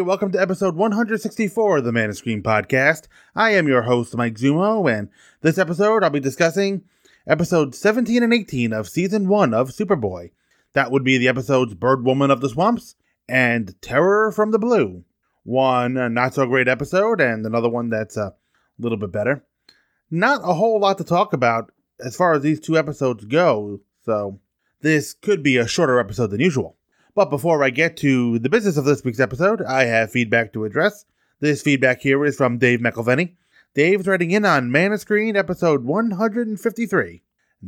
Welcome to episode 164 of the Man of Screen podcast. I am your host, Mike Zummo, and this episode I'll be discussing episodes 17 and 18 of season 1 of Superboy. That would be the episodes Bird Woman of the Swamps and Terror from the Blue. One not so great episode, and another one that's a little bit better. Not a whole lot to talk about as far as these two episodes go, so this could be a shorter episode than usual. But before I get to the business of this week's episode, I have feedback to address. This feedback here is from Dave McElveny. Dave's writing in on Man of Screen episode 153.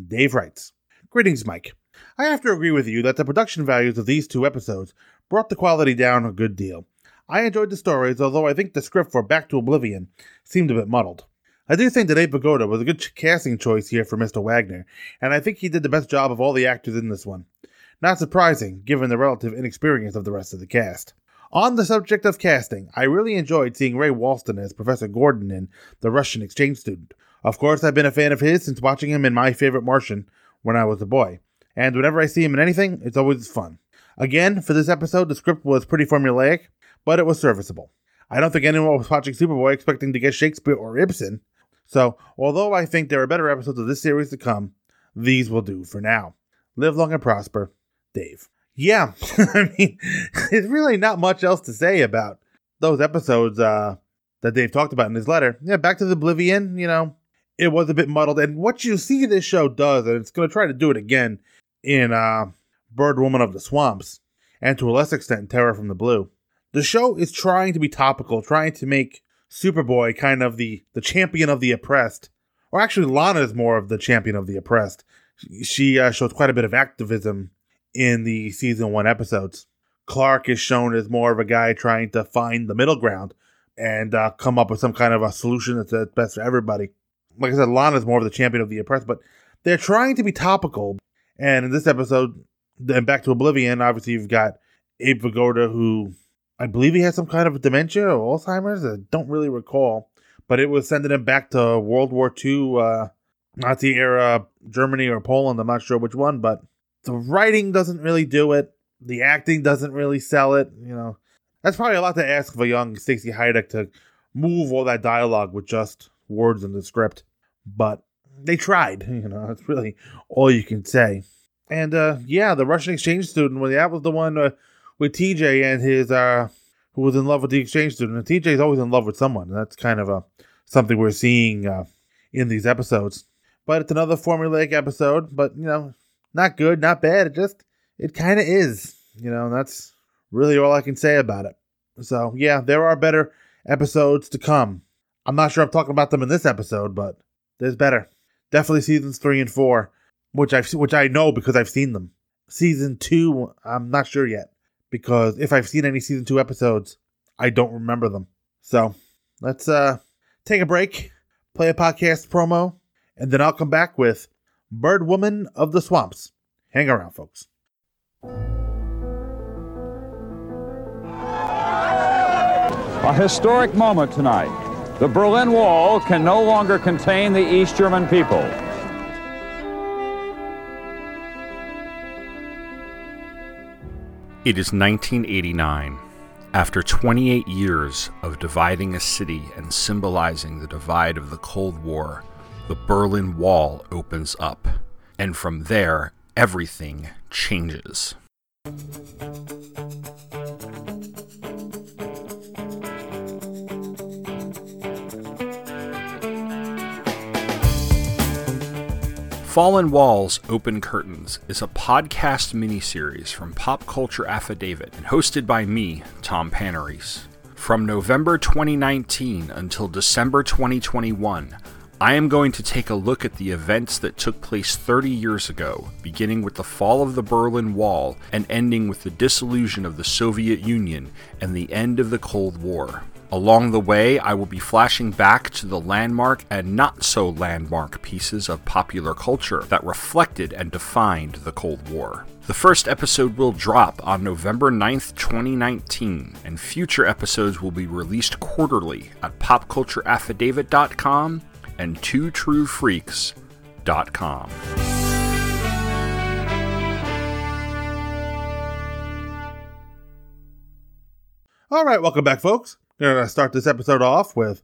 Dave writes Greetings, Mike. I have to agree with you that the production values of these two episodes brought the quality down a good deal. I enjoyed the stories, although I think the script for Back to Oblivion seemed a bit muddled. I do think that Abe Vigoda was a good casting choice here for Mr. Wagner, and I think he did the best job of all the actors in this one. Not surprising, given the relative inexperience of the rest of the cast. On the subject of casting, I really enjoyed seeing Ray Walston as Professor Gordon in The Russian Exchange Student. Of course, I've been a fan of his since watching him in My Favorite Martian when I was a boy, and whenever I see him in anything, it's always fun. Again, for this episode, the script was pretty formulaic, but it was serviceable. I don't think anyone was watching Superboy expecting to get Shakespeare or Ibsen, so although I think there are better episodes of this series to come, these will do for now. Live long and prosper, Dave. Yeah, I mean, there's really not much else to say about those episodes uh, that Dave talked about in his letter. Yeah, back to the Oblivion, you know, it was a bit muddled. And what you see this show does, and it's going to try to do it again in uh, Bird Woman of the Swamps, and to a less extent, Terror from the Blue. The show is trying to be topical, trying to make Superboy kind of the, the champion of the oppressed. Or actually, Lana is more of the champion of the oppressed. She uh, shows quite a bit of activism in the season one episodes. Clark is shown as more of a guy trying to find the middle ground and uh, come up with some kind of a solution that's best for everybody. Like I said, Lana is more of the champion of the oppressed, but they're trying to be topical. And in this episode, then back to Oblivion, obviously you've got Abe Vigoda, who I believe he has some kind of dementia or Alzheimer's. I don't really recall, but it was sending him back to World War II, uh, Nazi era Germany or Poland. I'm not sure which one, but the writing doesn't really do it. The acting doesn't really sell it. You know, that's probably a lot to ask of a young Stacy Haiduk to move all that dialogue with just words in the script. But they tried. You know, that's really all you can say. And uh, yeah, the Russian exchange student. Well, that was the one uh, with TJ and his uh, who was in love with the exchange student. And TJ is always in love with someone. That's kind of a something we're seeing uh, in these episodes. But it's another formulaic episode. But you know, not good, not bad. It just it kind of is, you know. that's really all I can say about it. So yeah, there are better episodes to come. I'm not sure I'm talking about them in this episode, but there's better. Definitely seasons three and four, which I've which I know because I've seen them. Season two, I'm not sure yet because if I've seen any season two episodes, I don't remember them. So let's uh take a break, play a podcast promo, and then I'll come back with Bird Woman of the Swamps. Hang around, folks. A historic moment tonight. The Berlin Wall can no longer contain the East German people. It is 1989. After 28 years of dividing a city and symbolizing the divide of the Cold War, the Berlin Wall opens up, and from there, everything changes. Fallen Walls Open Curtains is a podcast miniseries from Pop Culture Affidavit and hosted by me, Tom Panarese. From November 2019 until December 2021, I am going to take a look at the events that took place 30 years ago, beginning with the fall of the Berlin Wall and ending with the dissolution of the Soviet Union and the end of the Cold War. Along the way, I will be flashing back to the landmark and not so landmark pieces of popular culture that reflected and defined the Cold War. The first episode will drop on November 9th, 2019, and future episodes will be released quarterly at popcultureaffidavit.com and twotruefreaks.com. All right, welcome back, folks. We're going to start this episode off with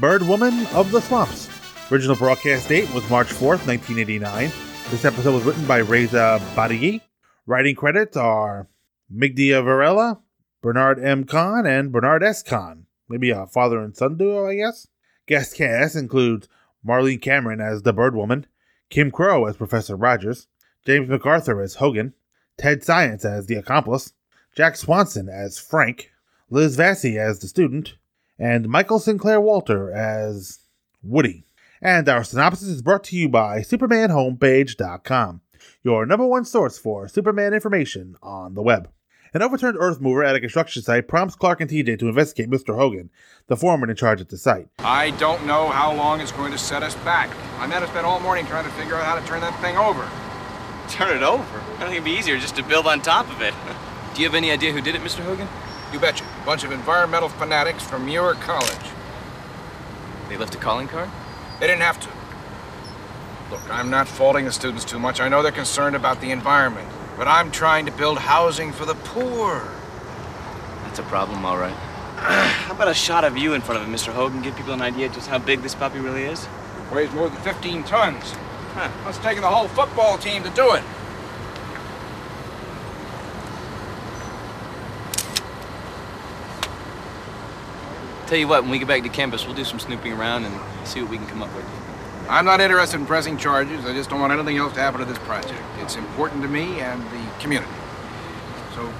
Bird Woman of the Swamps. Original broadcast date was March 4th, 1989. This episode was written by Reza Badiyi. Writing credits are Migdia Varela, Bernard M. Kahn, and Bernard S. Kahn. Maybe a father and son duo, I guess. Guest cast includes Marlene Cameron as the Bird Woman, Kim Crow as Professor Rogers, James MacArthur as Hogan, Ted Science as the accomplice, Jack Swanson as Frank, Liz Vassy as the student, and Michael Sinclair Walter as Woody. And our synopsis is brought to you by SupermanHomepage.com, your number one source for Superman information on the web. An overturned earth mover at a construction site prompts Clark and TJ to investigate Mr. Hogan, the foreman in charge at the site. I don't know how long it's going to set us back. I might have spent all morning trying to figure out how to turn that thing over. Turn it over? I think it'd be easier just to build on top of it. Do you have any idea who did it, Mr. Hogan? You betcha. A bunch of environmental fanatics from Muir College. They left a calling card? They didn't have to. Look, I'm not faulting the students too much. I know they're concerned about the environment. But I'm trying to build housing for the poor. That's a problem, all right. how about a shot of you in front of it, Mr. Hogan? Give people an idea just how big this puppy really is? Weighs more than 15 tons. Huh. It's taking the whole football team to do it. Tell you what, when we get back to campus, we'll do some snooping around and see what we can come up with. I'm not interested in pressing charges. I just don't want anything else to happen to this project. It's important to me and the community. So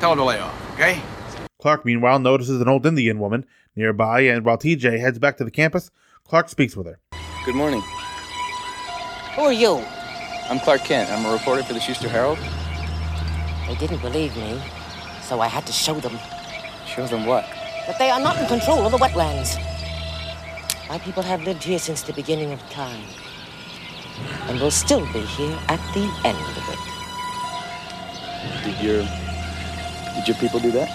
tell them to lay off, okay? Clark, meanwhile, notices an old Indian woman nearby, and while TJ heads back to the campus, Clark speaks with her. Good morning. Who are you? I'm Clark Kent. I'm a reporter for the Shuster Herald. They didn't believe me, so I had to show them Show them what? that they are not in control of the wetlands. My people have lived here since the beginning of time, and will still be here at the end of it. Did your did your people do that?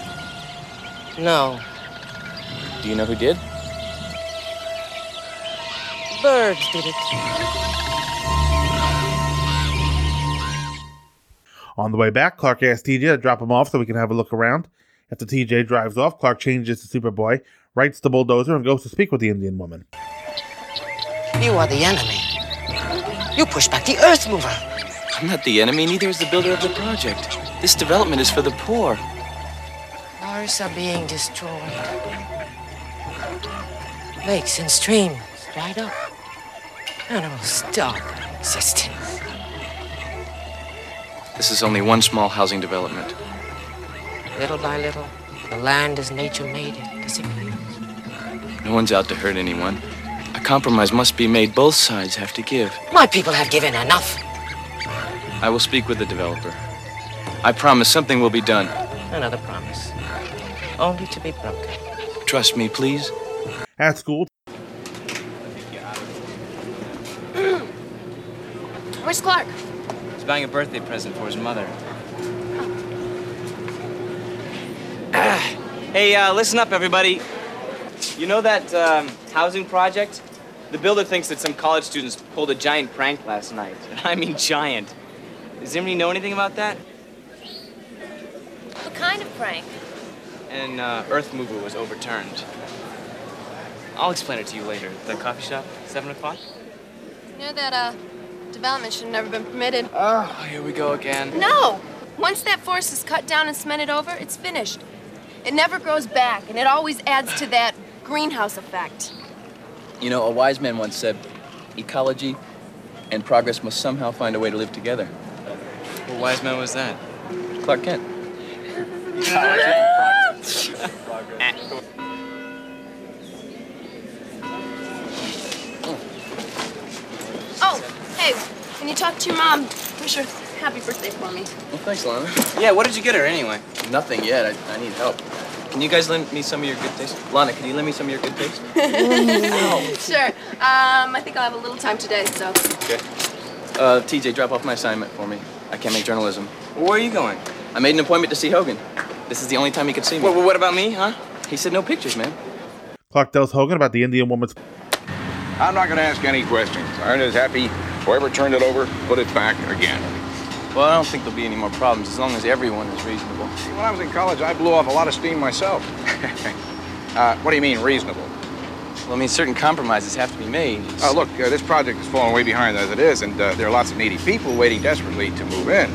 No, Do you know who did? birds did it. On the way back, Clark asks TJ to drop him off so we can have a look around. After TJ drives off, Clark changes to Superboy, rights the bulldozer, and goes to speak with the Indian woman. You are the enemy. You push back the earth mover. I'm not the enemy, neither is the builder of the project. This development is for the poor. Forests are being destroyed. Lakes and streams dried up. Animals starved of existence. This is only one small housing development. Little by little, the land as nature made it disappears. No one's out to hurt anyone. A compromise must be made. Both sides have to give. My people have given enough. I will speak with the developer. I promise something will be done. Another promise. Only to be broken. Trust me, please. At school, Where's Clark? He's buying a birthday present for his mother. hey, uh, listen up, everybody. You know that um, housing project? The builder thinks that some college students pulled a giant prank last night. I mean, giant. Does anybody know anything about that? What kind of prank? An uh, earth mover was overturned. I'll explain it to you later. The coffee shop, 7 o'clock? You know that, uh, development should have never been permitted. Oh, here we go again. No! Once that forest is cut down and cemented over, it's finished. It never grows back, and it always adds to that greenhouse effect. You know, a wise man once said, ecology and progress must somehow find a way to live together. What wise man was that? Clark Kent. Oh, hey, when you talk to your mom, wish her happy birthday for me. Well, thanks, Lana. Yeah, what did you get her anyway? Nothing yet. I, I need help. Can you guys lend me some of your good taste? Lana, can you lend me some of your good taste? Sure. Um, I think I'll have a little time today, so. Okay. Uh, TJ, drop off my assignment for me. I can't make journalism. Where are you going? I made an appointment to see Hogan. This is the only time he could see me. What, what about me, huh? He said no pictures, man. Clark tells Hogan about the Indian woman's. I'm not going to ask any questions. Iron is happy. Whoever turned it over, put it back again. Well, I don't think there'll be any more problems as long as everyone is reasonable. See, when I was in college, I blew off a lot of steam myself. uh, what do you mean, reasonable? Well, I mean, certain compromises have to be made. Uh, look, uh, this project is falling way behind as it is, and uh, there are lots of needy people waiting desperately to move in.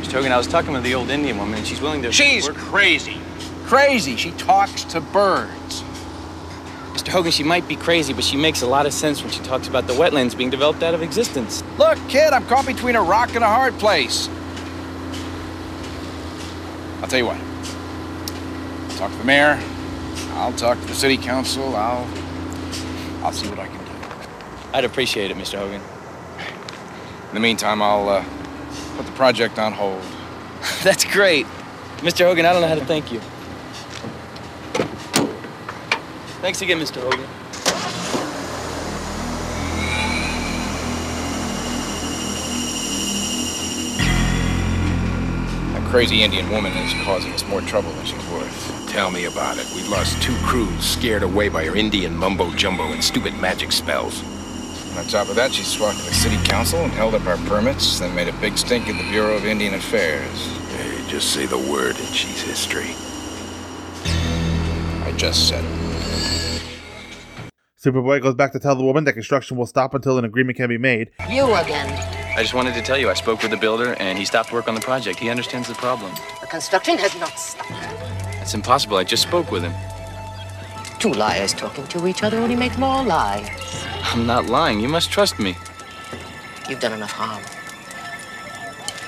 Mr. Hogan, I was talking with the old Indian woman, and she's willing to. She's work- crazy. Crazy. She talks to birds. Mr. Hogan, she might be crazy, but she makes a lot of sense when she talks about the wetlands being developed out of existence. Look, kid, I'm caught between a rock and a hard place. I'll tell you what. I'll talk to the mayor. I'll talk to the city council. I'll. I'll see what I can do. I'd appreciate it, Mr. Hogan. In the meantime, I'll uh, put the project on hold. That's great. Mr. Hogan, I don't know how to thank you. Thanks again, Mr. Hogan. That crazy Indian woman is causing us more trouble than she's worth. Tell me about it. We've lost two crews scared away by her Indian mumbo jumbo and stupid magic spells. And on top of that, she swatted the city council and held up our permits, then made a big stink at the Bureau of Indian Affairs. Hey, just say the word and she's history. I just said it. Superboy goes back to tell the woman that construction will stop until an agreement can be made. You again. I just wanted to tell you, I spoke with the builder, and he stopped work on the project. He understands the problem. The construction has not stopped. It's impossible. I just spoke with him. Two liars talking to each other only make more lies. I'm not lying. You must trust me. You've done enough harm.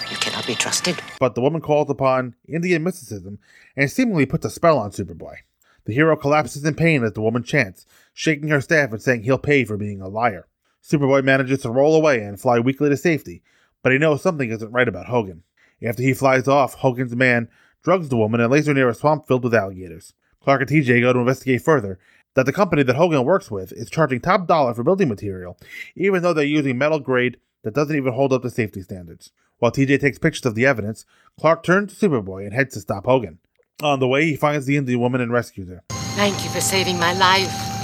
You cannot be trusted. But the woman calls upon Indian mysticism and seemingly puts a spell on Superboy. The hero collapses in pain as the woman chants, shaking her staff and saying he'll pay for being a liar. Superboy manages to roll away and fly weakly to safety, but he knows something isn't right about Hogan. After he flies off, Hogan's man drugs the woman and lays her near a swamp filled with alligators. Clark and TJ go to investigate further that the company that Hogan works with is charging top dollar for building material, even though they're using metal grade that doesn't even hold up to safety standards. While TJ takes pictures of the evidence, Clark turns to Superboy and heads to stop Hogan. On the way, he finds the Indian woman and rescues her. Thank you for saving my life.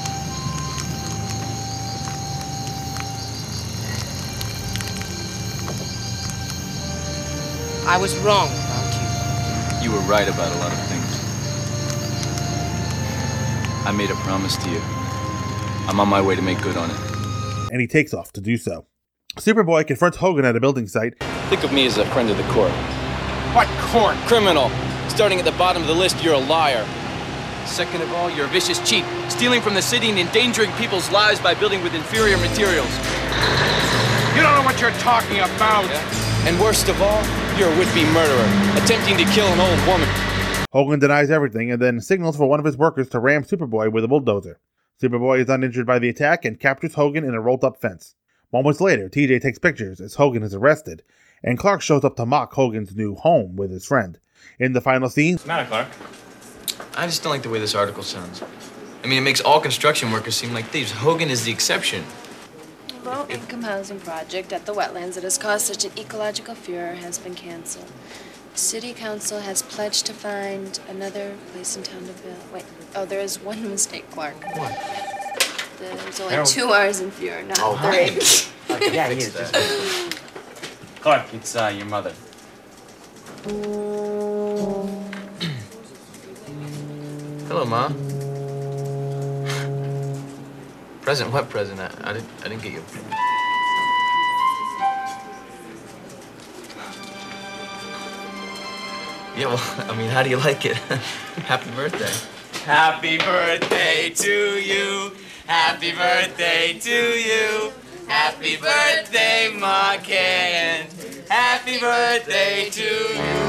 I was wrong about you. You were right about a lot of things. I made a promise to you. I'm on my way to make good on it. and he takes off to do so. Superboy confronts Hogan at a building site. Think of me as a friend of the court. What court? Criminal. Starting at the bottom of the list, you're a liar. Second of all, you're a vicious cheat, stealing from the city and endangering people's lives by building with inferior materials. You don't know what you're talking about. And worst of all, you're a would-be murderer, attempting to kill an old woman. Hogan denies everything and then signals for one of his workers to ram Superboy with a bulldozer. Superboy is uninjured by the attack and captures Hogan in a rolled up fence. Moments later, TJ takes pictures as Hogan is arrested, and Clark shows up to mock Hogan's new home with his friend. In the final scene, Matter, Clark? I just don't like the way this article sounds. I mean, it makes all construction workers seem like thieves. Hogan is the exception. Low-income housing project at the wetlands that has caused such an ecological furor has been canceled. City council has pledged to find another place in town to build. Wait, oh, there is one mistake, Clark. What? There's only two R's in furor, not three. Yeah, he is. Clark, it's uh, your mother. Hello, Ma. Present? What present? I, I didn't. I didn't get you. Yeah, well, I mean, how do you like it? Happy birthday. Happy birthday to you. Happy birthday to you. Happy birthday, Ma Kay, and happy birthday to you.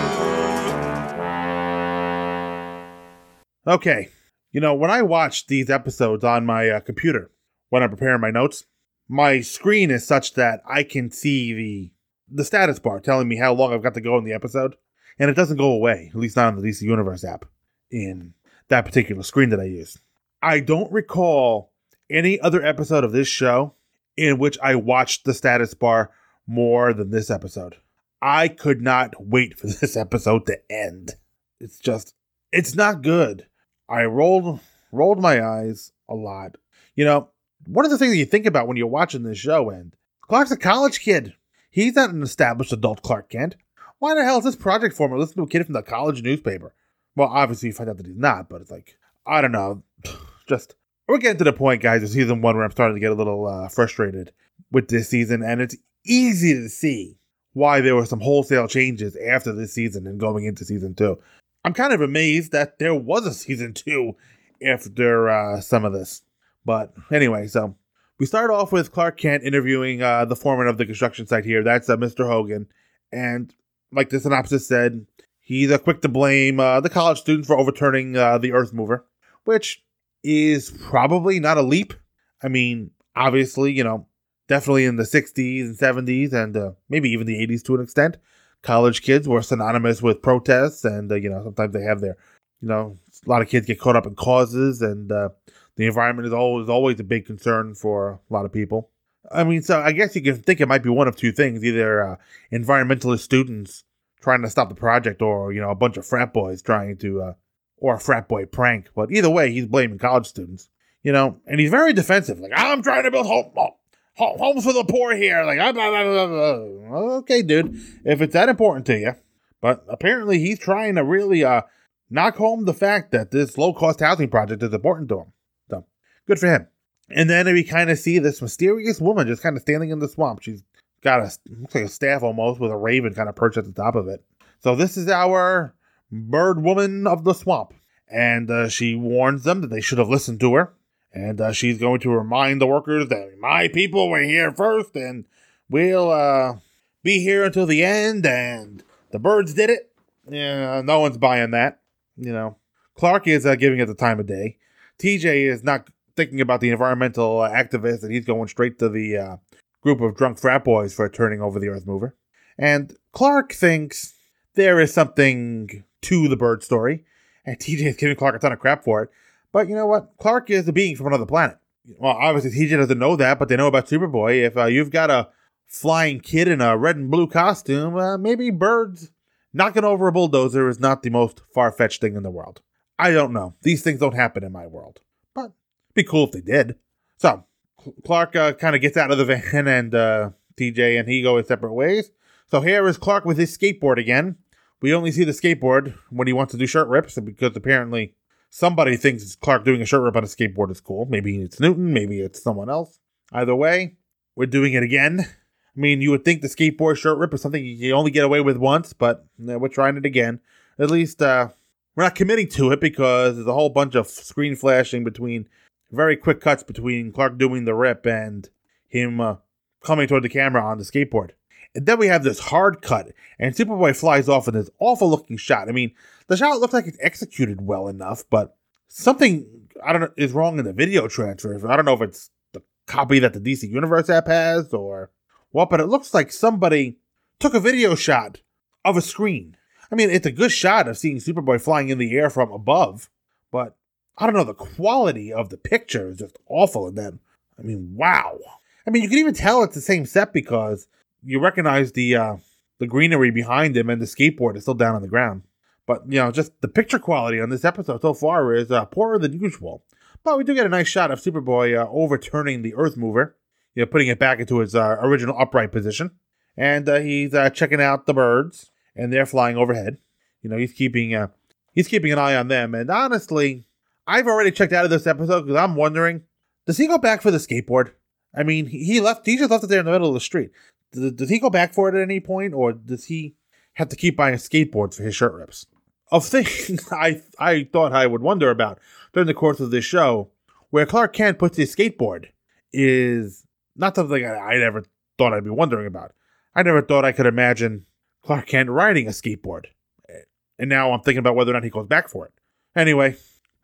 Okay. You know, when I watch these episodes on my uh, computer, when I'm preparing my notes, my screen is such that I can see the the status bar telling me how long I've got to go in the episode, and it doesn't go away, at least not on the DC Universe app, in that particular screen that I use. I don't recall any other episode of this show in which I watched the status bar more than this episode. I could not wait for this episode to end. It's just it's not good. I rolled rolled my eyes a lot. You know, one of the things that you think about when you're watching this show, and Clark's a college kid. He's not an established adult Clark Kent. Why the hell is this project for him? Listen to a kid from the college newspaper. Well, obviously you find out that he's not, but it's like, I don't know. Just, we're getting to the point, guys, of season one where I'm starting to get a little uh, frustrated with this season, and it's easy to see why there were some wholesale changes after this season and going into season two. I'm kind of amazed that there was a season two after uh, some of this. But anyway, so we start off with Clark Kent interviewing uh, the foreman of the construction site here. That's uh, Mr. Hogan. And like the synopsis said, he's uh, quick to blame uh, the college students for overturning uh, the Earth Mover, which is probably not a leap. I mean, obviously, you know, definitely in the 60s and 70s and uh, maybe even the 80s to an extent, college kids were synonymous with protests. And, you know, sometimes they have their, you know, a lot of kids get caught up in causes and uh, the environment is always, always a big concern for a lot of people. I mean, so I guess you can think it might be one of two things either uh, environmentalist students trying to stop the project or, you know, a bunch of frat boys trying to, uh, or a frat boy prank. But either way, he's blaming college students, you know, and he's very defensive. Like, I'm trying to build home, homes for the poor here. Like, blah, blah, blah, okay, dude, if it's that important to you. But apparently, he's trying to really uh, knock home the fact that this low cost housing project is important to him. Good for him. And then we kind of see this mysterious woman just kind of standing in the swamp. She's got a looks like a staff almost with a raven kind of perched at the top of it. So this is our bird woman of the swamp, and uh, she warns them that they should have listened to her. And uh, she's going to remind the workers that my people were here first, and we'll uh, be here until the end. And the birds did it. Yeah, no one's buying that. You know, Clark is uh, giving it the time of day. TJ is not thinking about the environmental activist, and he's going straight to the uh, group of drunk frat boys for turning over the Earth Mover. And Clark thinks there is something to the bird story, and TJ is giving Clark a ton of crap for it. But you know what? Clark is a being from another planet. Well, obviously TJ doesn't know that, but they know about Superboy. If uh, you've got a flying kid in a red and blue costume, uh, maybe birds knocking over a bulldozer is not the most far fetched thing in the world. I don't know. These things don't happen in my world. Be cool if they did. So Clark uh, kind of gets out of the van, and uh, TJ and he go his separate ways. So here is Clark with his skateboard again. We only see the skateboard when he wants to do shirt rips, because apparently somebody thinks Clark doing a shirt rip on a skateboard is cool. Maybe it's Newton, maybe it's someone else. Either way, we're doing it again. I mean, you would think the skateboard shirt rip is something you only get away with once, but we're trying it again. At least uh, we're not committing to it because there's a whole bunch of screen flashing between very quick cuts between Clark doing the rip and him uh, coming toward the camera on the skateboard. And then we have this hard cut, and Superboy flies off in this awful looking shot. I mean, the shot looks like it's executed well enough, but something I don't know is wrong in the video transfer. I don't know if it's the copy that the DC Universe app has or what, but it looks like somebody took a video shot of a screen. I mean, it's a good shot of seeing Superboy flying in the air from above, I don't know, the quality of the picture is just awful in them. I mean, wow. I mean, you can even tell it's the same set because you recognize the uh, the greenery behind him and the skateboard is still down on the ground. But you know, just the picture quality on this episode so far is uh, poorer than usual. But we do get a nice shot of Superboy uh, overturning the Earth Mover, you know, putting it back into its uh, original upright position, and uh, he's uh, checking out the birds, and they're flying overhead. You know, he's keeping uh, he's keeping an eye on them, and honestly, I've already checked out of this episode because I'm wondering, does he go back for the skateboard? I mean, he left. He just left it there in the middle of the street. Does, does he go back for it at any point, or does he have to keep buying skateboards for his shirt rips? Of things I I thought I would wonder about during the course of this show, where Clark Kent puts his skateboard, is not something I, I never thought I'd be wondering about. I never thought I could imagine Clark Kent riding a skateboard, and now I'm thinking about whether or not he goes back for it. Anyway,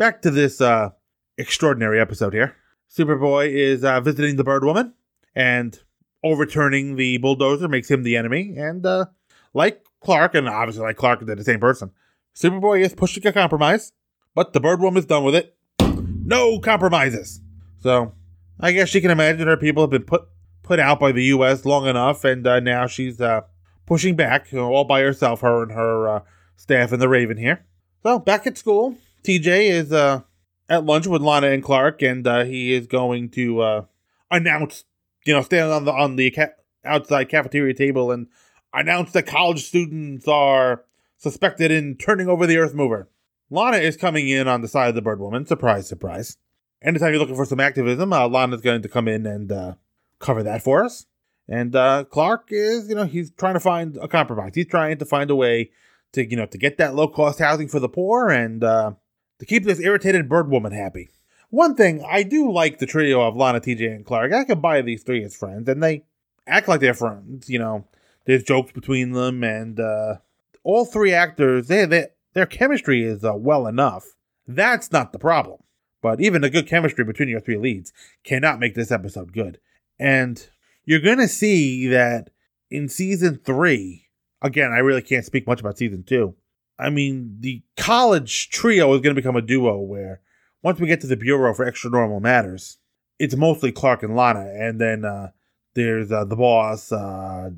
back to this uh, extraordinary episode here. Superboy is uh, visiting the Bird Woman, and overturning the bulldozer makes him the enemy. And uh, like Clark, and obviously like Clark, they're the same person. Superboy is pushing a compromise, but the Bird Woman is done with it. No compromises. So I guess she can imagine her people have been put put out by the U.S. long enough, and uh, now she's uh, pushing back, you know, all by herself, her and her uh, staff and the Raven here. So back at school, TJ is uh, at lunch with Lana and Clark, and uh, he is going to uh, announce, you know, stand on the on the outside cafeteria table and announce that college students are suspected in turning over the Earth Mover. Lana is coming in on the side of the Bird Woman. Surprise, surprise. Anytime you're looking for some activism, uh, Lana's going to come in and uh, cover that for us. And uh, Clark is, you know, he's trying to find a compromise. He's trying to find a way to, you know, to get that low cost housing for the poor and uh, to keep this irritated bird woman happy. One thing I do like the trio of Lana, TJ, and Clark. I can buy these three as friends, and they act like they're friends. You know, there's jokes between them, and uh, all three actors, they, they their chemistry is uh, well enough. That's not the problem. But even a good chemistry between your three leads cannot make this episode good. And you're going to see that in season three, again, I really can't speak much about season two. I mean, the college trio is going to become a duo where once we get to the Bureau for Extra Normal Matters, it's mostly Clark and Lana. And then uh, there's uh, the boss, uh,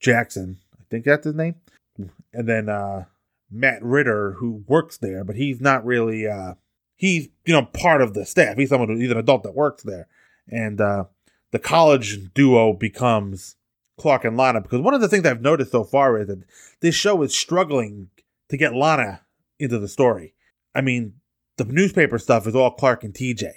Jackson. I think that's his name. And then uh, Matt Ritter, who works there, but he's not really, uh, he's, you know, part of the staff. He's someone who, he's an adult that works there. And uh, the college duo becomes Clark and Lana because one of the things I've noticed so far is that this show is struggling to get Lana into the story. I mean, the newspaper stuff is all Clark and TJ.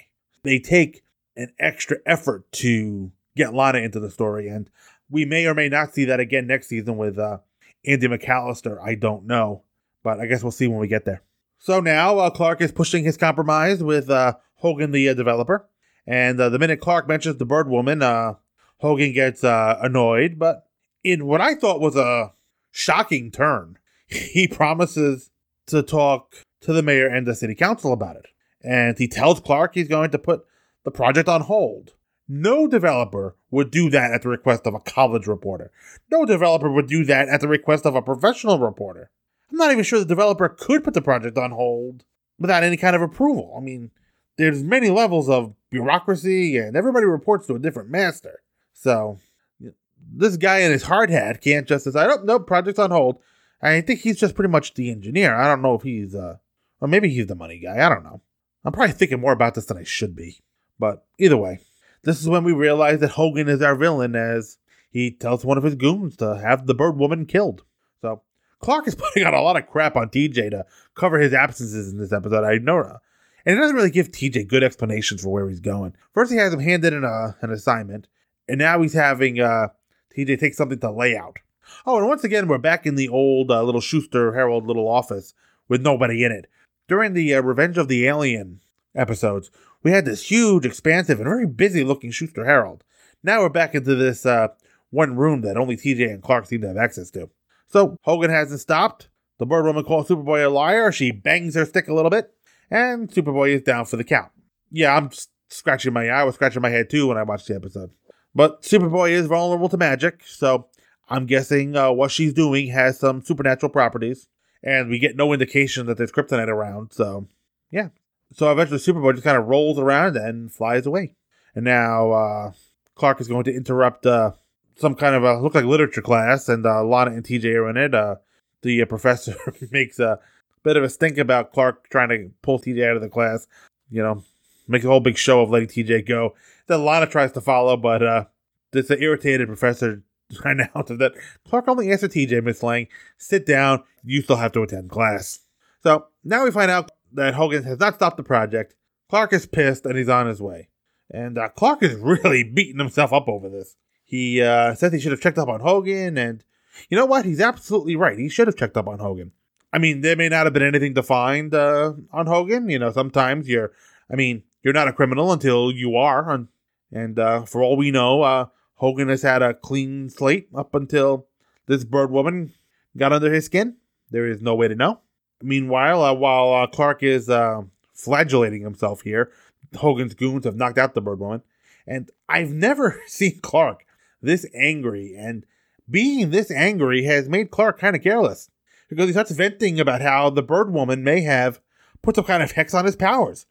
They take an extra effort to get Lana into the story, and we may or may not see that again next season with uh, Andy McAllister. I don't know, but I guess we'll see when we get there. So now uh, Clark is pushing his compromise with uh, Hogan, the uh, developer. And uh, the minute Clark mentions the bird woman, uh, Hogan gets uh, annoyed. But in what I thought was a shocking turn, he promises to talk to the mayor and the city council about it. And he tells Clark he's going to put the project on hold. No developer would do that at the request of a college reporter. No developer would do that at the request of a professional reporter. I'm not even sure the developer could put the project on hold without any kind of approval. I mean, there's many levels of bureaucracy and everybody reports to a different master. So this guy in his hard hat can't just decide, oh, no, project's on hold. I think he's just pretty much the engineer. I don't know if he's, uh, or maybe he's the money guy. I don't know. I'm probably thinking more about this than I should be. But either way, this is when we realize that Hogan is our villain as he tells one of his goons to have the bird woman killed. So Clark is putting on a lot of crap on TJ to cover his absences in this episode. I know and it doesn't really give TJ good explanations for where he's going. First, he has him handed in a, an assignment, and now he's having uh, TJ take something to lay out. Oh, and once again, we're back in the old uh, little Shuster Herald little office with nobody in it. During the uh, Revenge of the Alien episodes, we had this huge, expansive, and very busy looking Shuster Herald. Now we're back into this uh, one room that only TJ and Clark seem to have access to. So Hogan hasn't stopped. The bird woman calls Superboy a liar. She bangs her stick a little bit and Superboy is down for the count. Yeah, I'm scratching my I was scratching my head too when I watched the episode. But Superboy is vulnerable to magic, so I'm guessing uh, what she's doing has some supernatural properties, and we get no indication that there's kryptonite around. So, yeah. So eventually, Superboy just kind of rolls around and flies away. And now uh, Clark is going to interrupt uh, some kind of a look like literature class, and uh, Lana and TJ are in it. Uh, the uh, professor makes a bit of a stink about Clark trying to pull TJ out of the class. You know, make a whole big show of letting TJ go. Then Lana tries to follow, but uh, this irritated professor announces that Clark only answered TJ, Miss Lang. Sit down. You still have to attend class. So now we find out that Hogan has not stopped the project. Clark is pissed and he's on his way. And uh, Clark is really beating himself up over this. He uh, says he should have checked up on Hogan, and you know what? He's absolutely right. He should have checked up on Hogan. I mean, there may not have been anything to find uh, on Hogan. You know, sometimes you're, I mean, you're not a criminal until you are. And, and uh, for all we know, uh, Hogan has had a clean slate up until this bird woman got under his skin. There is no way to know. Meanwhile, uh, while uh, Clark is uh, flagellating himself here, Hogan's goons have knocked out the bird woman. And I've never seen Clark this angry. And being this angry has made Clark kind of careless because he starts venting about how the bird woman may have put some kind of hex on his powers.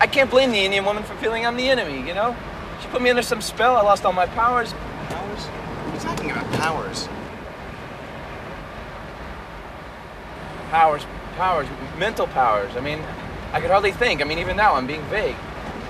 I can't blame the Indian woman for feeling I'm the enemy, you know? She put me under some spell, I lost all my powers. Powers? What are you talking about? Powers? Powers, powers, mental powers. I mean, I could hardly think. I mean, even now I'm being vague.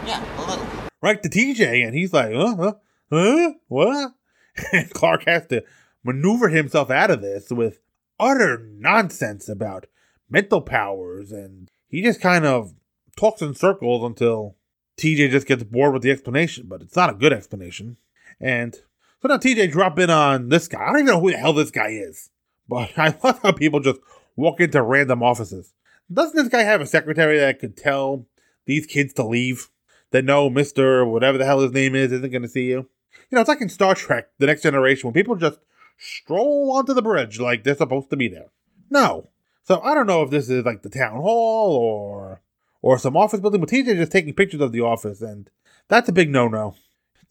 Yeah, a little. Right to TJ, and he's like, uh, huh, huh, what? And Clark has to maneuver himself out of this with utter nonsense about mental powers, and he just kind of talks in circles until TJ just gets bored with the explanation, but it's not a good explanation. And so now TJ drop in on this guy. I don't even know who the hell this guy is, but I love how people just walk into random offices. Doesn't this guy have a secretary that could tell these kids to leave? That no, Mister, whatever the hell his name is, isn't going to see you. You know, it's like in Star Trek: The Next Generation when people just stroll onto the bridge like they're supposed to be there. No. So I don't know if this is like the town hall or or some office building, but TJ just taking pictures of the office, and that's a big no-no.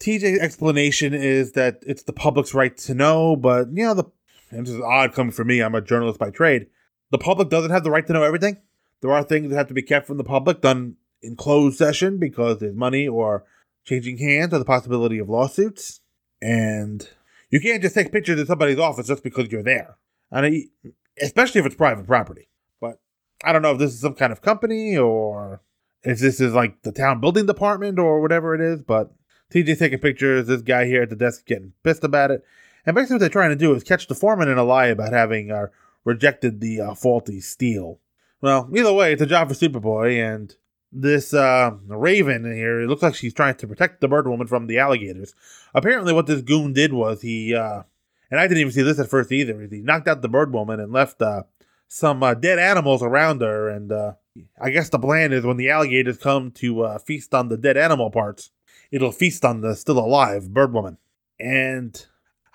TJ's explanation is that it's the public's right to know, but you know the and this is odd coming from me. I'm a journalist by trade. The public doesn't have the right to know everything. There are things that have to be kept from the public, done in closed session because there's money or changing hands or the possibility of lawsuits. And you can't just take pictures of somebody's office just because you're there. And especially if it's private property. I don't know if this is some kind of company or if this is like the town building department or whatever it is. But TJ's taking pictures. This guy here at the desk getting pissed about it. And basically, what they're trying to do is catch the foreman in a lie about having uh, rejected the uh, faulty steel. Well, either way, it's a job for Superboy, and this uh, Raven here, it looks like she's trying to protect the bird woman from the alligators. Apparently, what this goon did was he, uh, and I didn't even see this at first either, he knocked out the bird woman and left uh, some uh, dead animals around her. And uh, I guess the plan is when the alligators come to uh, feast on the dead animal parts, it'll feast on the still alive bird woman. And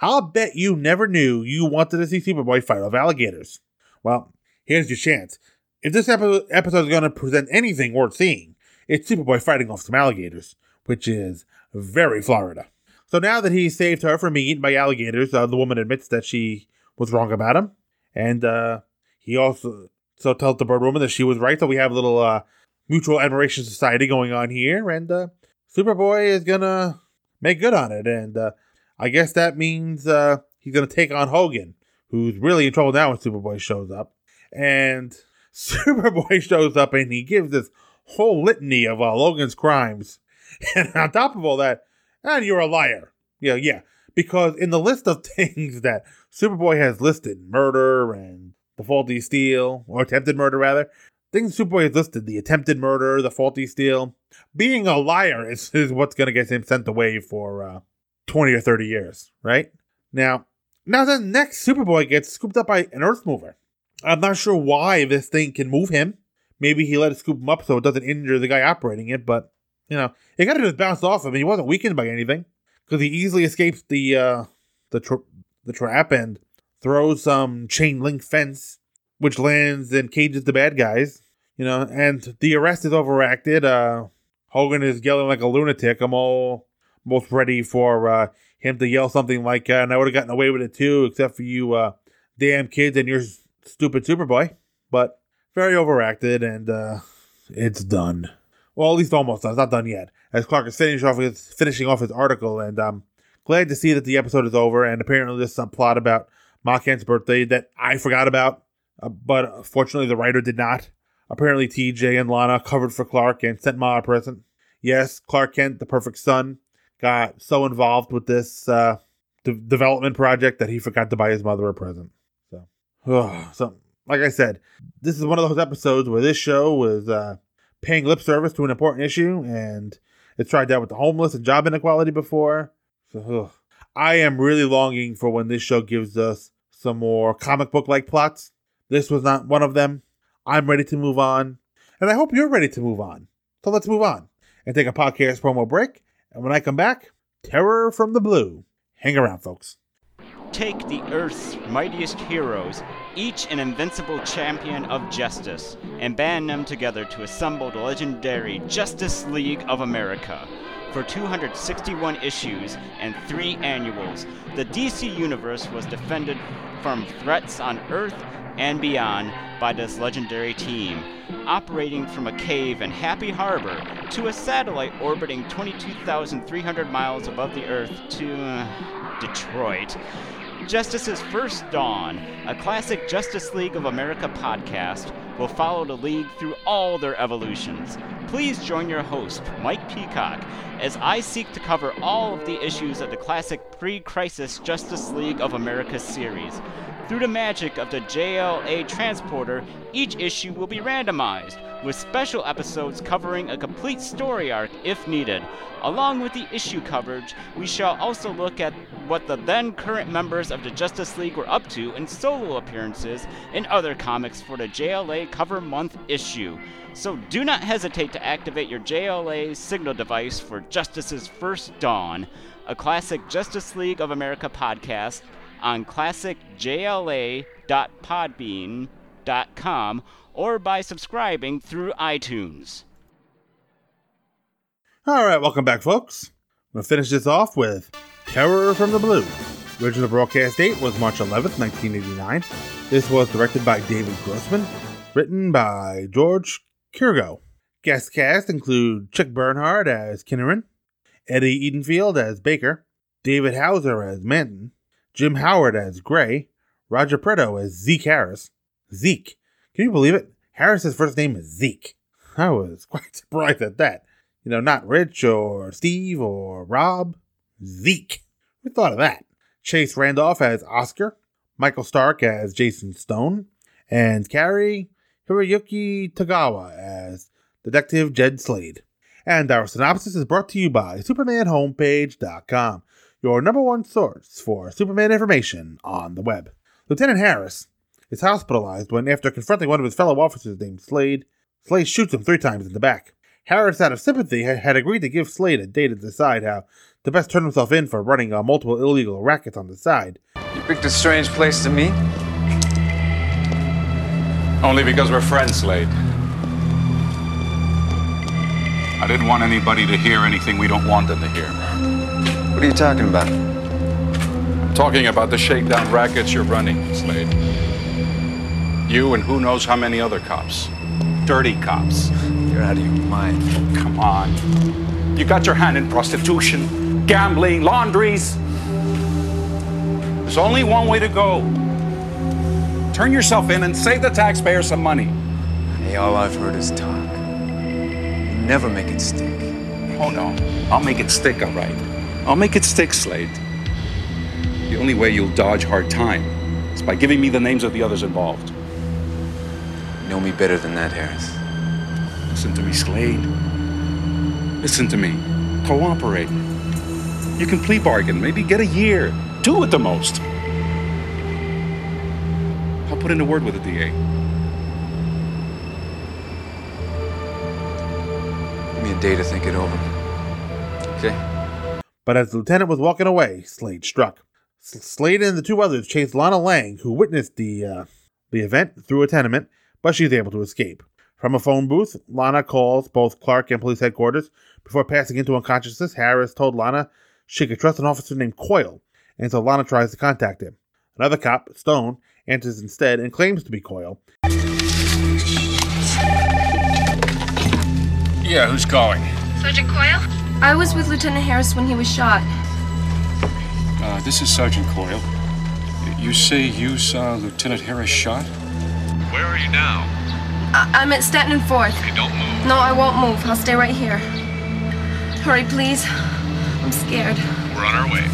I'll bet you never knew you wanted to see Superboy fight off alligators. Well, here's your chance. If this episode, episode is going to present anything worth seeing, it's Superboy fighting off some alligators, which is very Florida. So now that he saved her from being eaten by alligators, uh, the woman admits that she was wrong about him, and uh, he also so tells the bird woman that she was right. So we have a little uh, mutual admiration society going on here, and uh, Superboy is gonna make good on it, and uh, I guess that means uh, he's to take on Hogan, who's really in trouble now when Superboy shows up. And Superboy shows up and he gives this whole litany of uh, Logan's crimes. And on top of all that, and you're a liar. Yeah, yeah. Because in the list of things that Superboy has listed, murder and the faulty steal, or attempted murder rather, things Superboy has listed, the attempted murder, the faulty steal. being a liar is, is what's going to get him sent away for uh, 20 or 30 years, right? Now, now the next Superboy gets scooped up by an Earth mover. I'm not sure why this thing can move him. Maybe he let it scoop him up so it doesn't injure the guy operating it, but you know, it got to just bounce off him. He wasn't weakened by anything because he easily escapes the uh, the tra- the trap and throws some chain link fence, which lands and cages the bad guys. You know, and the arrest is overacted. Uh, Hogan is yelling like a lunatic. I'm all most ready for uh, him to yell something like, uh, and I would have gotten away with it too, except for you uh, damn kids and your stupid Superboy. But very overacted, and uh, it's done. Well, at least almost done. It's not done yet. As Clark is finishing off his, finishing off his article, and I'm glad to see that the episode is over. And apparently, there's some plot about Kent's birthday that I forgot about, uh, but fortunately, the writer did not. Apparently, TJ and Lana covered for Clark and sent Ma a present. Yes, Clark Kent, the perfect son, got so involved with this uh, de- development project that he forgot to buy his mother a present. So, oh, so like I said, this is one of those episodes where this show was uh, paying lip service to an important issue, and it's tried that with the homeless and job inequality before. So. I am really longing for when this show gives us some more comic book like plots. This was not one of them. I'm ready to move on, and I hope you're ready to move on. So let's move on and take a podcast promo break and when I come back, Terror from the Blue. Hang around, folks. Take the Earth's mightiest heroes, each an invincible champion of justice, and band them together to assemble the legendary Justice League of America. For 261 issues and three annuals, the DC Universe was defended from threats on Earth and beyond by this legendary team, operating from a cave in Happy Harbor to a satellite orbiting 22,300 miles above the Earth to uh, Detroit. Justice's First Dawn, a classic Justice League of America podcast will follow the League through all their evolutions. Please join your host, Mike Peacock, as I seek to cover all of the issues of the classic pre Crisis Justice League of America series. Through the magic of the JLA transporter, each issue will be randomized, with special episodes covering a complete story arc if needed. Along with the issue coverage, we shall also look at what the then current members of the Justice League were up to in solo appearances in other comics for the JLA Cover Month issue. So do not hesitate to activate your JLA signal device for Justice's First Dawn, a classic Justice League of America podcast on classicjla.podbean.com or by subscribing through iTunes. All right, welcome back, folks. I'm going to finish this off with Terror from the Blue. Original broadcast date was March 11th, 1989. This was directed by David Grossman, written by George Kirgo. Guest cast include Chick Bernhard as Kinneran, Eddie Edenfield as Baker, David Hauser as Manton, Jim Howard as Gray, Roger Preto as Zeke Harris. Zeke. Can you believe it? Harris's first name is Zeke. I was quite surprised at that. You know, not Rich or Steve or Rob. Zeke. Who thought of that? Chase Randolph as Oscar, Michael Stark as Jason Stone, and Cary Hiroyuki Tagawa as Detective Jed Slade. And our synopsis is brought to you by SupermanHomepage.com, your number one source for Superman information on the web. Lieutenant Harris is hospitalized when, after confronting one of his fellow officers named Slade, Slade shoots him three times in the back. Harris, out of sympathy, had agreed to give Slade a day to decide how to best turn himself in for running uh, multiple illegal rackets on the side. You picked a strange place to meet? Only because we're friends, Slade. I didn't want anybody to hear anything we don't want them to hear. What are you talking about? I'm talking about the shakedown rackets you're running, Slade. You and who knows how many other cops. Dirty cops. You're out of your mind. Come on. You got your hand in prostitution, gambling, laundries. There's only one way to go. Turn yourself in and save the taxpayer some money. Hey, all I've heard is talk. You never make it stick. Oh, no. I'll make it stick, all right. I'll make it stick, Slade. The only way you'll dodge hard time is by giving me the names of the others involved. You know me better than that, Harris. Listen to me, Slade. Listen to me. Cooperate. You can plea bargain, maybe get a year, two at the most. I'll put in a word with the DA. Give me a day to think it over. Okay? But as the lieutenant was walking away, Slade struck. Slade and the two others chased Lana Lang, who witnessed the uh, the event, through a tenement, but she's able to escape. From a phone booth, Lana calls both Clark and police headquarters. Before passing into unconsciousness, Harris told Lana she could trust an officer named Coyle, and so Lana tries to contact him. Another cop, Stone, answers instead and claims to be Coyle. Yeah, who's calling? Sergeant Coyle? I was with Lieutenant Harris when he was shot. Uh, this is Sergeant Coyle. You say you saw Lieutenant Harris shot? Where are you now? I- I'm at Stanton and Fourth. Okay, don't move. No, I won't move. I'll stay right here. Hurry, please. I'm scared. We're on our way.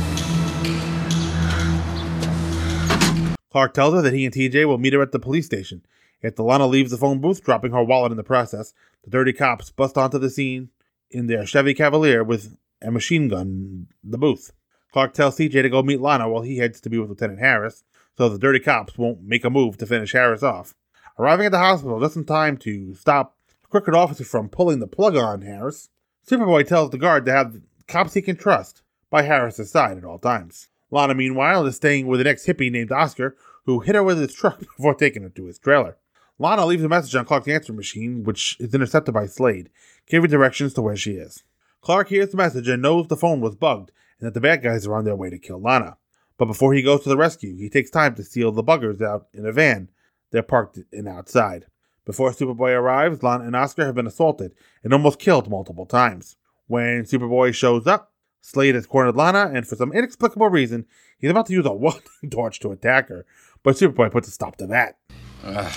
Clark tells her that he and TJ will meet her at the police station. After Lana leaves the phone booth, dropping her wallet in the process, the dirty cops bust onto the scene in their Chevy Cavalier with a machine gun the booth. Clark tells TJ to go meet Lana while he heads to be with Lieutenant Harris, so the dirty cops won't make a move to finish Harris off. Arriving at the hospital just in time to stop crooked officer from pulling the plug on Harris, Superboy tells the guard to have cops he can trust by Harris's side at all times. Lana, meanwhile, is staying with an ex hippie named Oscar, who hit her with his truck before taking her to his trailer. Lana leaves a message on Clark's answering machine, which is intercepted by Slade, giving directions to where she is. Clark hears the message and knows the phone was bugged and that the bad guys are on their way to kill Lana. But before he goes to the rescue, he takes time to steal the buggers out in a van they're parked in outside. Before Superboy arrives, Lana and Oscar have been assaulted and almost killed multiple times. When Superboy shows up, Slade has cornered Lana, and for some inexplicable reason, he's about to use a walking torch to attack her. But Superboy puts a stop to that. Uh,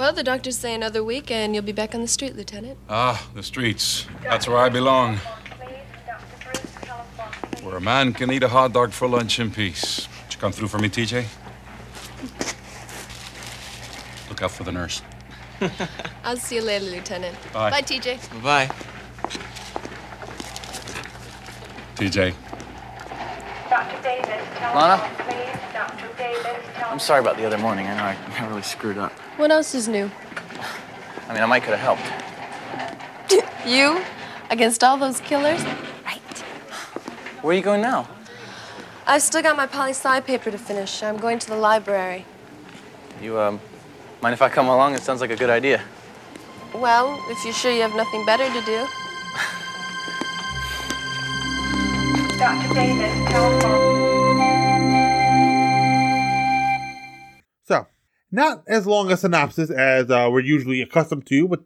Well, the doctors say another week and you'll be back on the street, Lieutenant. Ah, the streets. That's where I belong. Where a man can eat a hot dog for lunch in peace. Did you come through for me, TJ? Look out for the nurse. I'll see you later, Lieutenant. Bye. Bye, TJ. Bye. TJ. Lana? I'm sorry about the other morning. I know I, I really screwed up. What else is new? I mean, I might could have helped. You? Against all those killers? Right. Where are you going now? I've still got my poli sci paper to finish. I'm going to the library. You, um, mind if I come along? It sounds like a good idea. Well, if you're sure you have nothing better to do. Dr. So, not as long a synopsis as uh, we're usually accustomed to, but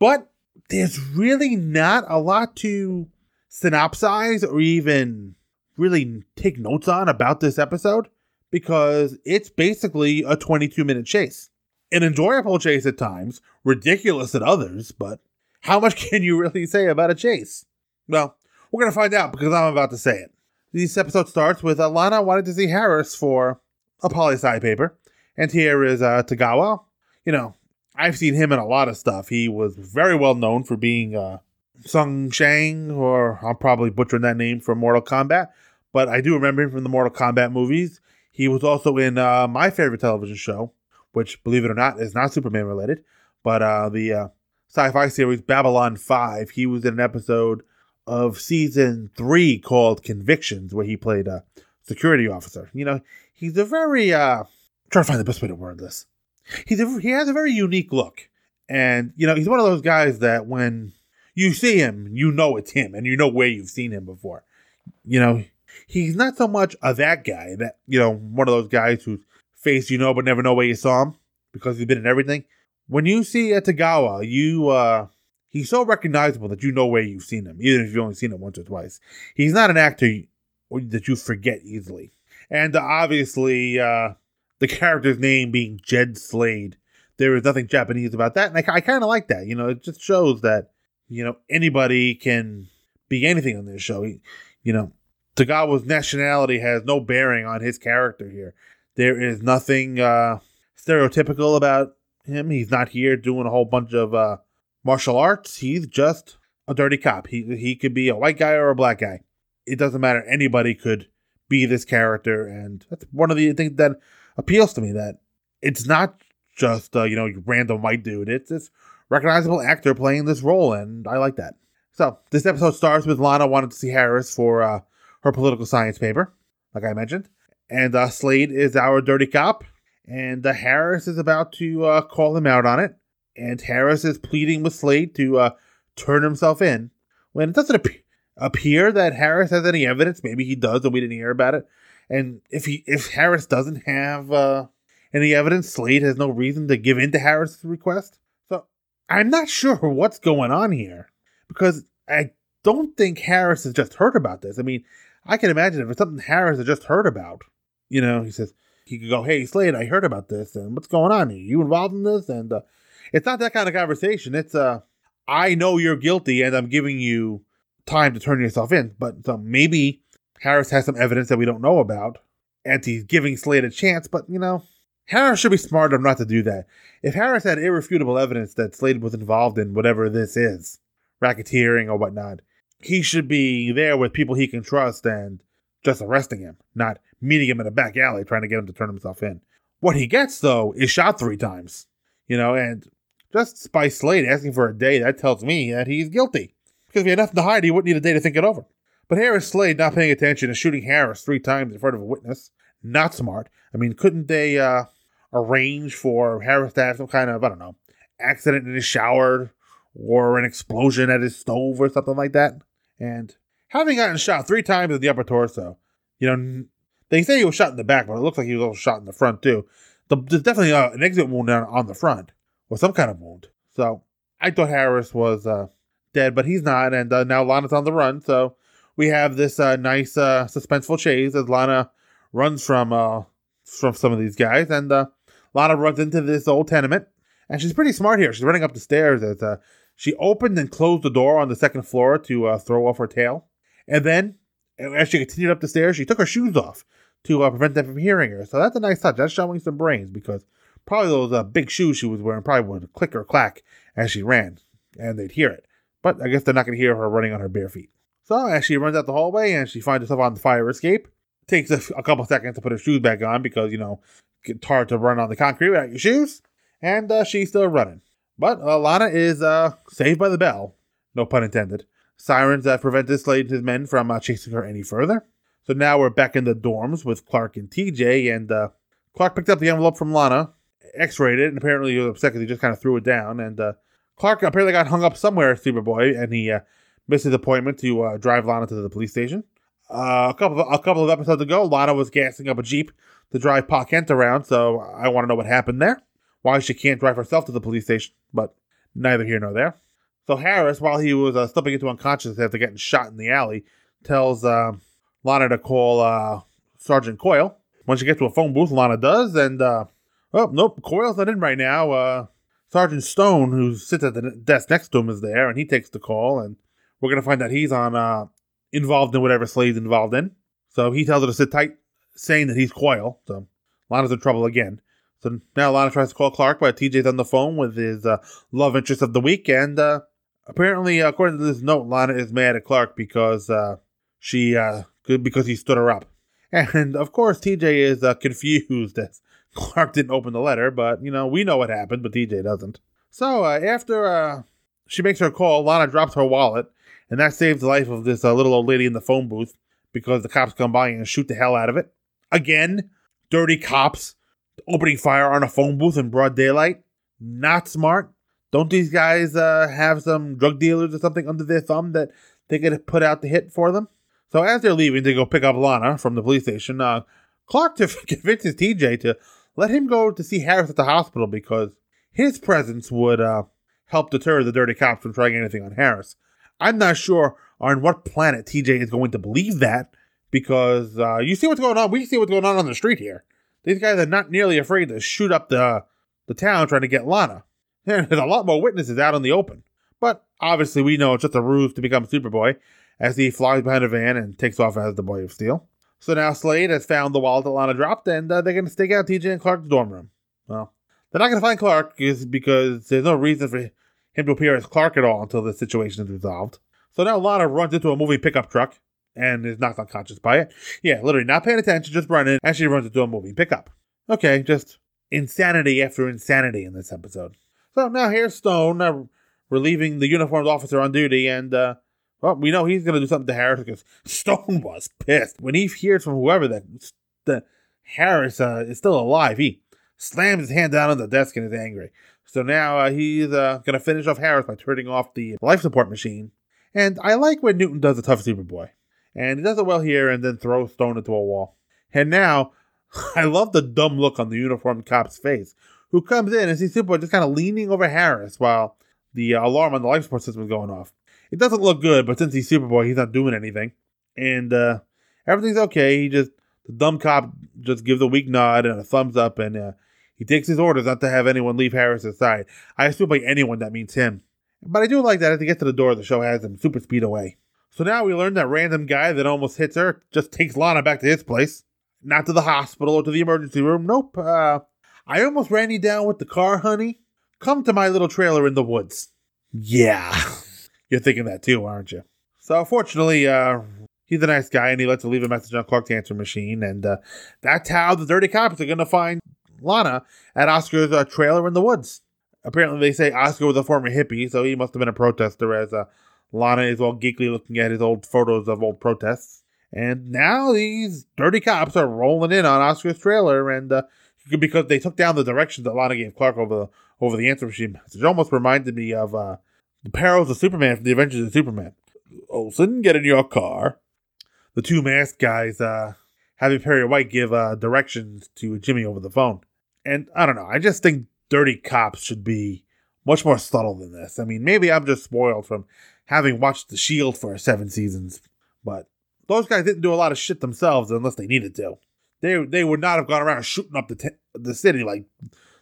but there's really not a lot to synopsize or even really take notes on about this episode because it's basically a 22 minute chase. An enjoyable chase at times, ridiculous at others, but how much can you really say about a chase? Well, we're going to find out because I'm about to say it. This episode starts with Alana wanting to see Harris for a poli sci paper, and here is uh, Tagawa. You know, I've seen him in a lot of stuff. He was very well known for being uh, Sung Shang, or I'm probably butchering that name from Mortal Kombat, but I do remember him from the Mortal Kombat movies. He was also in uh, my favorite television show, which, believe it or not, is not Superman related, but uh, the uh, sci fi series Babylon 5. He was in an episode of season three called Convictions, where he played a security officer. You know, he's a very, uh, trying to find the best way to word this. He's a, he has a very unique look. And, you know, he's one of those guys that when you see him, you know it's him and you know where you've seen him before. You know, he's not so much a that guy that, you know, one of those guys whose face you know but never know where you saw him because he's been in everything. When you see Etagawa, you, uh, he's so recognizable that you know where you've seen him, even if you've only seen him once or twice. He's not an actor that you forget easily. And uh, obviously, uh, the character's name being Jed Slade, there is nothing Japanese about that. And I, I kind of like that. You know, it just shows that, you know, anybody can be anything on this show. He, you know, Tagawa's nationality has no bearing on his character here. There is nothing uh, stereotypical about him. He's not here doing a whole bunch of uh, martial arts. He's just a dirty cop. He he could be a white guy or a black guy. It doesn't matter. Anybody could be this character, and that's one of the things that appeals to me. That it's not just you know random white dude. It's this recognizable actor playing this role, and I like that. So this episode starts with Lana wanting to see Harris for uh, her political science paper, like I mentioned, and uh, Slade is our dirty cop, and uh, Harris is about to uh, call him out on it, and Harris is pleading with Slade to uh, turn himself in. When it doesn't ap- appear that Harris has any evidence, maybe he does, and we didn't hear about it. And if he if Harris doesn't have uh, any evidence, Slade has no reason to give in to Harris's request. So I'm not sure what's going on here because I don't think Harris has just heard about this. I mean, I can imagine if it's something Harris has just heard about, you know, he says he could go, "Hey, Slade, I heard about this, and what's going on? Are you involved in this?" And uh, it's not that kind of conversation. It's uh, I know you're guilty, and I'm giving you time to turn yourself in. But so maybe Harris has some evidence that we don't know about, and he's giving Slade a chance. But you know, Harris should be smart enough not to do that. If Harris had irrefutable evidence that Slade was involved in whatever this is, racketeering or whatnot, he should be there with people he can trust and just arresting him, not meeting him in a back alley trying to get him to turn himself in. What he gets, though, is shot three times. You know, and just by Slade asking for a day, that tells me that he's guilty. Because if he had nothing to hide, he wouldn't need a day to think it over. But Harris Slade not paying attention and shooting Harris three times in front of a witness. Not smart. I mean, couldn't they uh, arrange for Harris to have some kind of, I don't know, accident in his shower or an explosion at his stove or something like that? And having gotten shot three times in the upper torso, you know, they say he was shot in the back, but it looks like he was also shot in the front too. The, there's definitely uh, an exit wound on, on the front or some kind of wound. So I thought Harris was uh, dead, but he's not. And uh, now Lana's on the run. So we have this uh, nice uh, suspenseful chase as Lana runs from uh, from some of these guys, and uh, Lana runs into this old tenement, And she's pretty smart here. She's running up the stairs as she opened and closed the door on the second floor to throw off her tail. And then, as she continued up the stairs, she took her shoes off to prevent them from hearing her. So that's a nice touch. That's showing some brains because probably those uh, big shoes she was wearing probably would click or clack as she ran, and they'd hear it. But I guess they're not going to hear her running on her bare feet. So as she runs out the hallway and she finds herself on the fire escape, takes a, couple seconds to put her shoes back on because you know it's hard to run on the concrete without your shoes, and uh, she's still running. But uh, Lana is saved by the bell, no pun intended. Sirens uh, prevented Slade and his men from uh, chasing her any further. So now we're back in the dorms with Clark and TJ, and uh, Clark picked up the envelope from Lana, x-rayed it, and apparently he was upset because he just kind of threw it down. And uh, Clark apparently got hung up somewhere, Superboy, and he uh, missed his appointment to uh, drive Lana to the police station. Uh, a couple of, a couple of episodes ago, Lana was gassing up a jeep to drive Pa Kent around, so I want to know what happened there. Why she can't drive herself to the police station, but neither here nor there. So Harris, while he was uh, slipping into unconsciousness after getting shot in the alley, tells uh, Lana to call uh, Sergeant Coyle. Once she gets to a phone booth, Lana does, and uh, oh nope, Coyle's not in right now. Uh, Sergeant Stone, who sits at the desk next to him, is there, and he takes the call, and we're gonna find out he's on uh, involved in whatever Slade's involved in. So he tells her to sit tight, saying that he's Coyle. So Lana's in trouble again. So now Lana tries to call Clark, but TJ's on the phone with his uh, love interest of the week, and uh, apparently, according to this note, Lana is mad at Clark because uh, she uh, because he stood her up. And of course, TJ is uh, confused as Clark didn't open the letter, but you know we know what happened, but TJ doesn't. So uh, after uh, she makes her call, Lana drops her wallet, and that saves the life of this uh, little old lady in the phone booth because the cops come by and shoot the hell out of it. Again, dirty cops opening fire on a phone booth in broad daylight. Not smart. Don't these guys uh, have some drug dealers or something under their thumb that they could put out the hit for them? So as they're leaving to go pick up Lana from the police station, uh, Clark to convinces TJ to let him go to see Harris at the hospital because his presence would uh, help deter the dirty cops from trying anything on Harris. I'm not sure on what planet TJ is going to believe that because uh, you see what's going on. We see what's going on on the street here. These guys are not nearly afraid to shoot up the the town trying to get Lana. There's a lot more witnesses out in the open. But obviously, we know it's just a ruse to become Superboy as he flies behind a van and takes off as the Boy of Steel. So now Slade has found the wallet that Lana dropped, and uh, they're going to stake out TJ and Clark's dorm room. Well, they're not going to find Clark is because there's no reason for him to appear as Clark at all until the situation is resolved. So now Lana runs into a movie pickup truck and is knocked unconscious by it. Yeah, literally not paying attention, just running, and she runs into a movie pickup. Okay, just insanity after insanity in this episode. So now here's Stone uh, relieving the uniformed officer on duty, and uh, well, we know he's going to do something to Harris because Stone was pissed when he hears from whoever that the Harris uh, is still alive. He slams his hand down on the desk and is angry. So now uh, he's uh, going to finish off Harris by turning off the life support machine. And I like when Newton does a tough Superboy. And he does it well here and then throws Stone into a wall. And now, I love the dumb look on the uniformed cop's face, who comes in and sees Superboy just kind of leaning over Harris while the uh, alarm on the life support system is going off. It doesn't look good, but since he's Superboy, he's not doing anything. And uh, everything's okay. He just, the dumb cop just gives a weak nod and a thumbs up, and uh, he takes his orders not to have anyone leave Harris's side. I assume by anyone that means him. But I do like that as he gets to the door, the show has him super speed away. So now we learn that random guy that almost hits her just takes Lana back to his place. Not to the hospital or to the emergency room. Nope. Uh, I almost ran you down with the car, honey. Come to my little trailer in the woods. Yeah. You're thinking that too, aren't you? So fortunately, uh, he's a nice guy and he lets her leave a message on Clark's answer machine. And uh, that's how the dirty cops are going to find Lana at Oscar's uh, trailer in the woods. Apparently, they say Oscar was a former hippie, so he must have been a protester as uh, Lana is all geekly looking at his old photos of old protests. And now these dirty cops are rolling in on Oscar's trailer, and uh, because they took down the directions that Lana gave Clark over the over the answer machine message, it almost reminded me of uh, the perils of Superman from the Adventures of Superman. Olsen, get in your car. The two masked guys uh, having Perry White give uh, directions to Jimmy over the phone. And I don't know, I just think dirty cops should be much more subtle than this. I mean, maybe I'm just spoiled from having watched The Shield for seven seasons, but those guys didn't do a lot of shit themselves unless they needed to. They they would not have gone around shooting up the t- the city like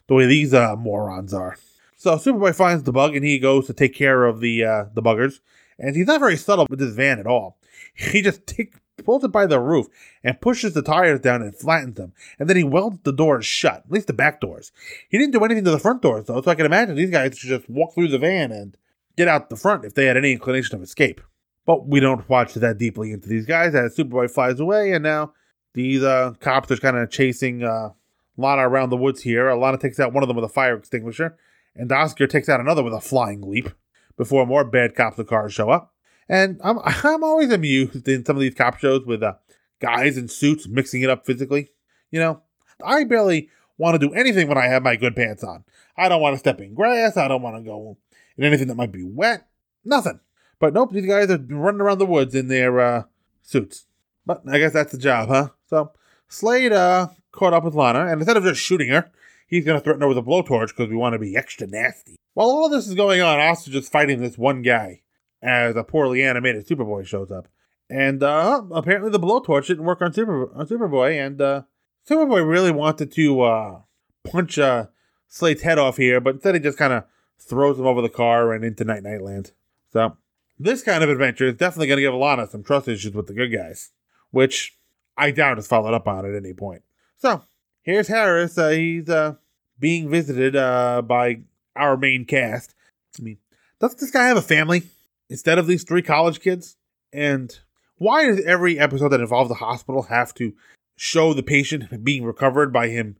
the way these uh, morons are. So Superboy finds the bug and he goes to take care of the uh, the buggers. And he's not very subtle with his van at all. He just take, pulls it by the roof and pushes the tires down and flattens them. And then he welds the doors shut, at least the back doors. He didn't do anything to the front doors though, so I can imagine these guys should just walk through the van and get out the front if they had any inclination of escape. But we don't watch that deeply into these guys as Superboy flies away, and now these uh, cops are kind of chasing uh, Lana around the woods here. Lana takes out one of them with a fire extinguisher, and Oscar takes out another with a flying leap before more bad cops and cars show up. And I'm I'm always amused in some of these cop shows with uh, guys in suits mixing it up physically. You know, I barely want to do anything when I have my good pants on. I don't want to step in grass. I don't want to go in anything that might be wet. Nothing. But nope, these guys are running around the woods in their uh, suits. But I guess that's the job, huh? So Slade uh, caught up with Lana, and instead of just shooting her, he's going to threaten her with a blowtorch because we want to be extra nasty. While all this is going on, Oscar's just fighting this one guy as a poorly animated Superboy shows up. And uh, apparently the blowtorch didn't work on Super on Superboy, and uh, Superboy really wanted to uh, punch uh, Slade's head off here, but instead he just kind of throws him over the car and into Night Night Land. So this kind of adventure is definitely going to give Alana some trust issues with the good guys, which I doubt is followed up on at any point. So here's Harris. Uh, he's uh, being visited uh, by our main cast. I mean, does this guy have a family instead of these three college kids? And why does every episode that involves the hospital have to show the patient being recovered by him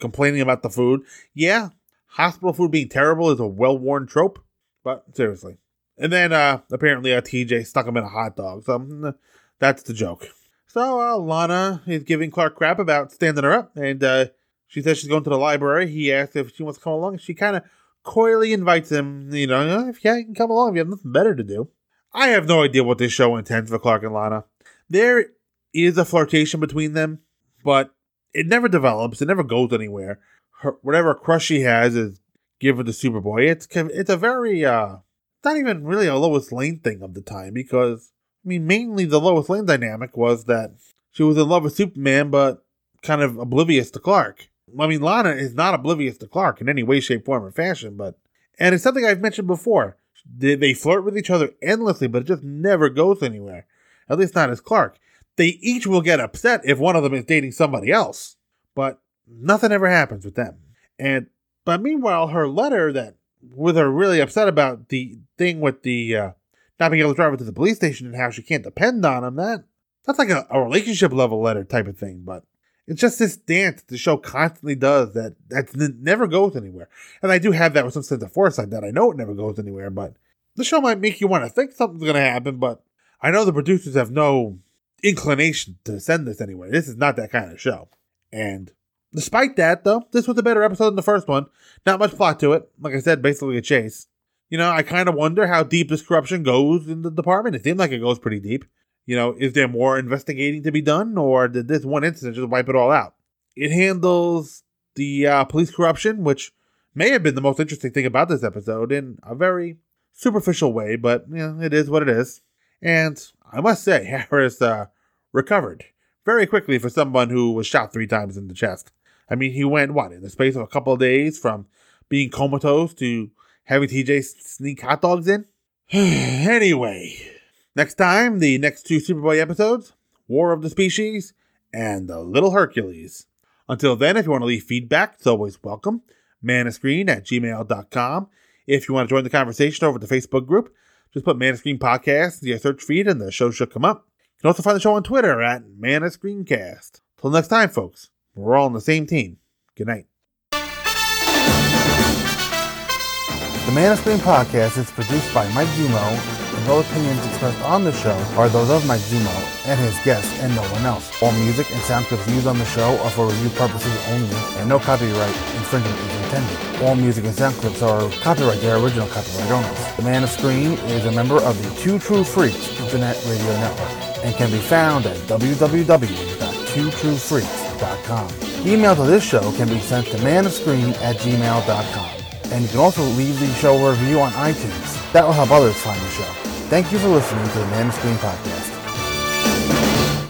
complaining about the food? Yeah, hospital food being terrible is a well worn trope, but seriously. And then uh, apparently uh, TJ stuck him in a hot dog, so mm, that's the joke. So uh, Lana is giving Clark crap about standing her up, and uh, she says she's going to the library. He asks if she wants to come along. And she kind of coyly invites him, you know, if you can come along if you have nothing better to do. I have no idea what this show intends for Clark and Lana. There is a flirtation between them, but it never develops. It never goes anywhere. Her, whatever crush she has is given to Superboy. It's it's a very uh, not even really a Lois Lane thing of the time because mean mainly the Lois Lane dynamic was that she was in love with Superman, but kind of oblivious to Clark. I mean, Lana is not oblivious to Clark in any way, shape, form, or fashion, but and it's something I've mentioned before. They, they flirt with each other endlessly, but it just never goes anywhere. At least not as Clark. They each will get upset if one of them is dating somebody else, but nothing ever happens with them. And but meanwhile, her letter that with her really upset about the thing with the uh, not being able to drive her to the police station and how she can't depend on him. That that's like a, a relationship level letter type of thing, but it's just this dance the show constantly does that that never goes anywhere. And I do have that with some sense of foresight that I know it never goes anywhere, but the show might make you want to think something's going to happen, but I know the producers have no inclination to send this anywhere. This is not that kind of show. And despite that, though, this was a better episode than the first one. Not much plot to it. Like I said, basically a chase. You know, I kind of wonder how deep this corruption goes in the department. It seemed like it goes pretty deep. You know, is there more investigating to be done, or did this one incident just wipe it all out? It handles the uh, police corruption, which may have been the most interesting thing about this episode in a very superficial way, but you know, it is what it is. And I must say, Harris uh, recovered very quickly for someone who was shot three times in the chest. I mean, he went, what, in the space of a couple of days from being comatose to having TJ sneak hot dogs in? anyway, Next time, the next two Superboy episodes War of the Species and The Little Hercules. Until then, if you want to leave feedback, it's always welcome. manofscreen at gmail.com. If you want to join the conversation over the Facebook group, just put Man of Screen Podcast in your search feed and the show should come up. You can also find the show on Twitter at manofscreencast. Till next time, folks, we're all on the same team. Good night. The Man of Screen Podcast is produced by Mike Zummo all opinions expressed on the show are those of Mike Zummo and his guests and no one else. All music and sound clips used on the show are for review purposes only, and no copyright infringement is intended. All music and sound clips are copyright their original copyright owners. The Man of Screen is a member of the Two True Freaks Internet Radio Network and can be found at www.twotruefreaks.com. Email to this show can be sent to manofscreen at gmail.com. And you can also leave the show a review on iTunes. That will help others find the show. Thank you for listening to the Man of Screen podcast.